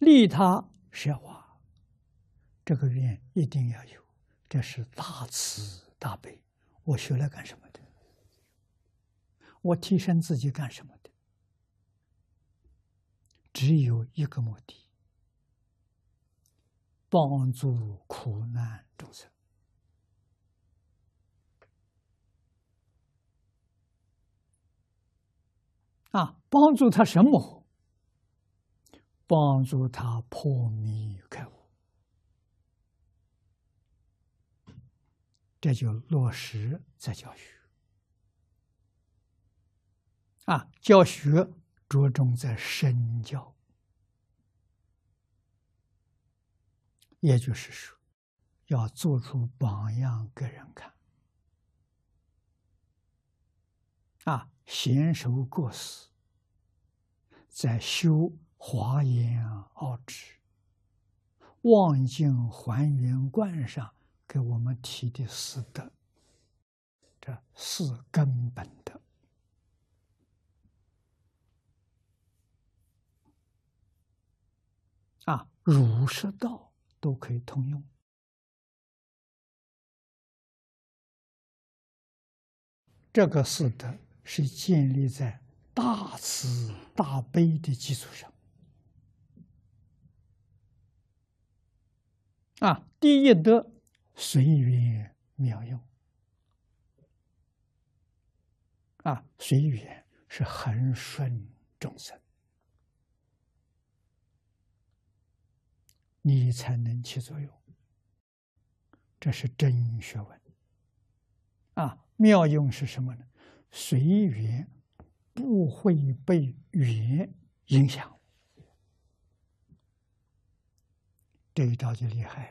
利他奢华，这个愿一定要有，这是大慈大悲。我学来干什么的？我提升自己干什么的？只有一个目的：帮助苦难众生。啊，帮助他什么？帮助他破迷开悟，这就落实在教学。啊，教学着重在身教，也就是说，要做出榜样给人看。啊。娴熟过时，在修华严奥旨、望境还原观上，给我们提的四德，这是根本的啊，儒释道都可以通用，这个四德。是建立在大慈大悲的基础上啊！第一德随缘妙用啊，随缘是恒顺众生，你才能起作用。这是真学问啊！妙用是什么呢？随缘不会被缘影响，这一招就厉害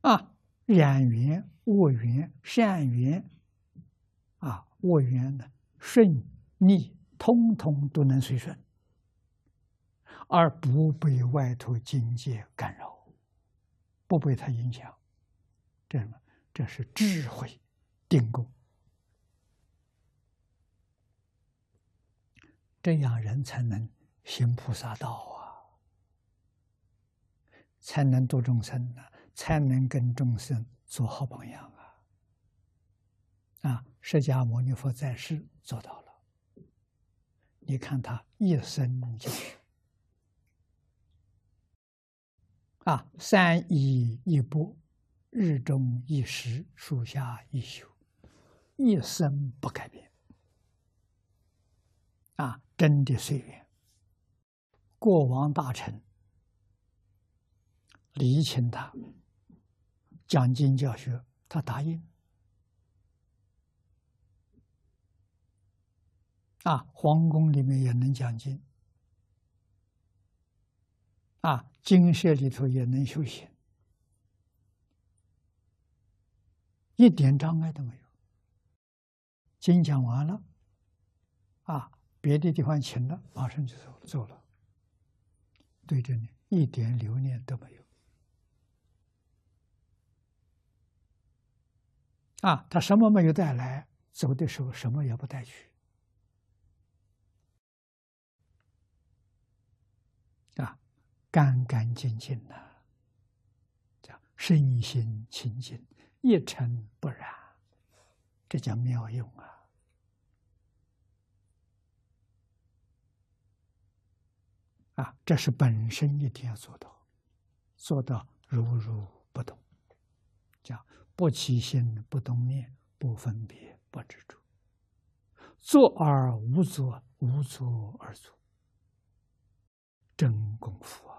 啊！啊，染缘、恶缘、善缘，啊，恶缘的顺逆，通通都能随顺，而不被外头境界干扰，不被它影响。这什么？这是智慧定功，这样人才能行菩萨道啊，才能度众生呢，才能跟众生做好榜样啊！啊，释迦牟尼佛在世做到了，你看他一生教学啊，三一一步。日中一时，树下一宿，一生不改变。啊，真的随缘。过往大臣礼请他讲经教学，他答应。啊，皇宫里面也能讲经，啊，经舍里头也能修行。一点障碍都没有。经讲完了，别的地方请了，马上就走走了，对着你一点留念都没有。啊，他什么没有带来，走的时候什么也不带去，啊，干干净净的，叫身心清净。一尘不染，这叫妙用啊！啊，这是本身一定要做到，做到如如不动，叫不起心、不动念、不分别、不执着，做而无作，无作而做，真功夫啊！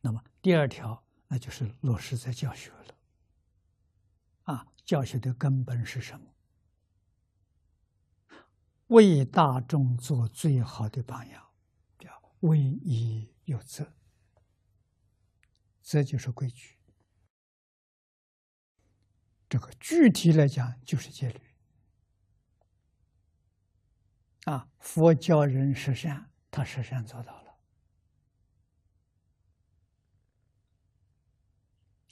那么第二条，那就是落实在教学了。啊，教学的根本是什么？为大众做最好的榜样，叫为义有责。这就是规矩。这个具体来讲，就是戒律。啊，佛教人实善，他实善做到了。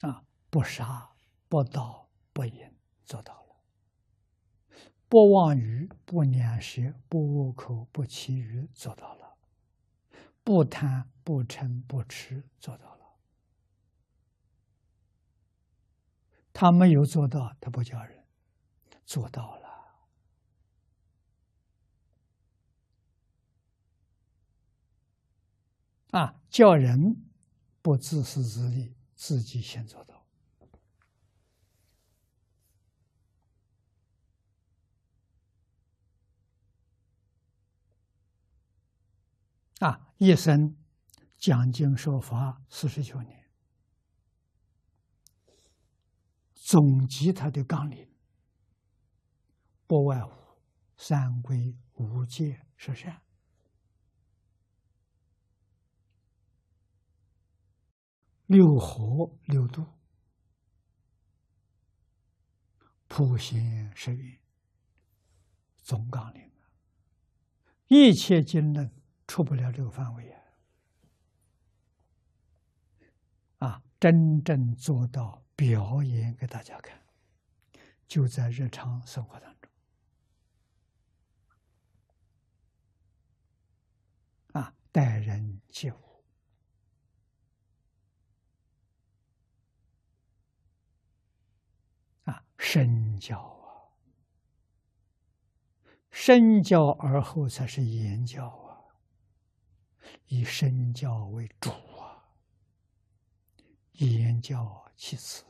啊，不杀、不盗、不淫，做到了。不妄语，不两舌，不恶口，不绮语，做到了；不贪，不嗔，不痴，做到了。他没有做到，他不叫人；做到了，啊，叫人不自私自利，自己先做到。啊，一生讲经说法四十九年，总集他的纲领，不外乎三规、五戒、十善、六合、六度、普贤十愿，总纲领一切经论。出不了这个范围呀！啊，真正做到表演给大家看，就在日常生活当中。啊，待人接物，啊，身教啊，身教而后才是言教。以身教为主啊，以言教其次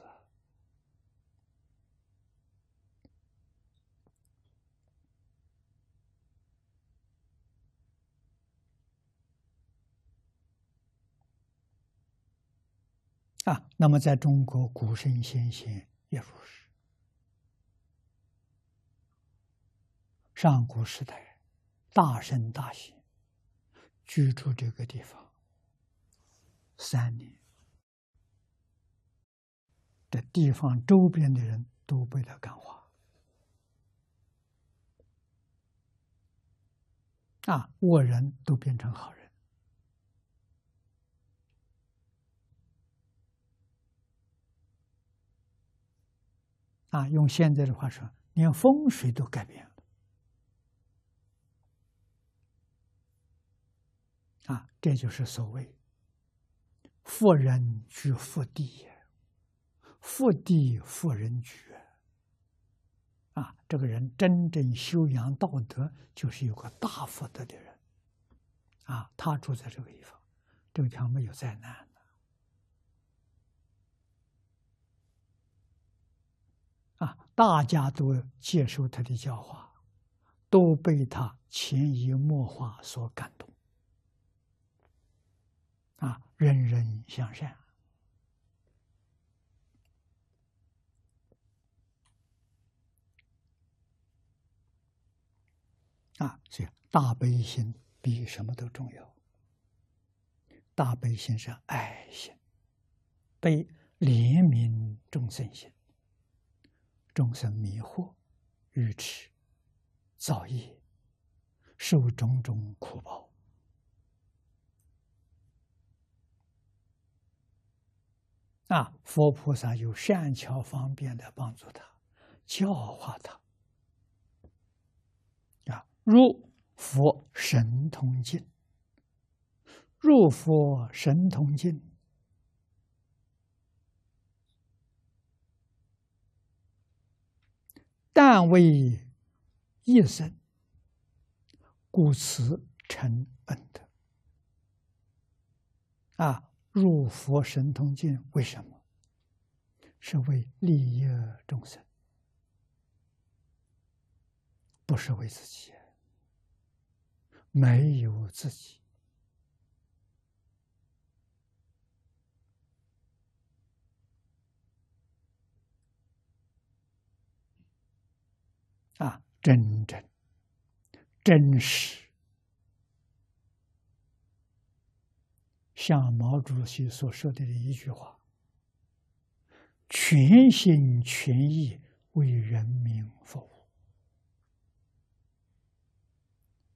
啊。那么，在中国古圣先贤也如是。上古时代，大圣大贤。居住这个地方三年，的地方周边的人都被他感化，啊，恶人都变成好人，啊，用现在的话说，连风水都改变啊，这就是所谓“富人居富地，富地富人居”。啊，这个人真正修养道德，就是有个大福德的人。啊，他住在这个地方，这个地方没有灾难啊，大家都接受他的教化，都被他潜移默化所感动。啊，人人向善啊！所以大悲心比什么都重要。大悲心是爱心，悲怜悯众生心。众生迷惑、愚痴、造业，受种种苦报。啊，佛菩萨有善巧方便的帮助他，教化他。啊，入佛神通境，入佛神通境，但为一生，故此成恩德。啊。入佛神通境，为什么？是为利益众生，不是为自己。没有自己啊，真正真实。像毛主席所说的一句话：“全心全意为人民服务。”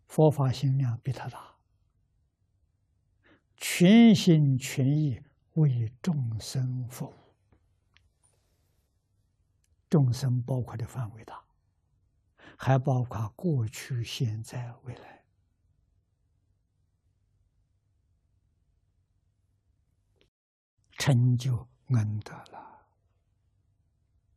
佛法心量比他大，全心全意为众生服务。众生包括的范围大，还包括过去、现在、未来，成就恩德了。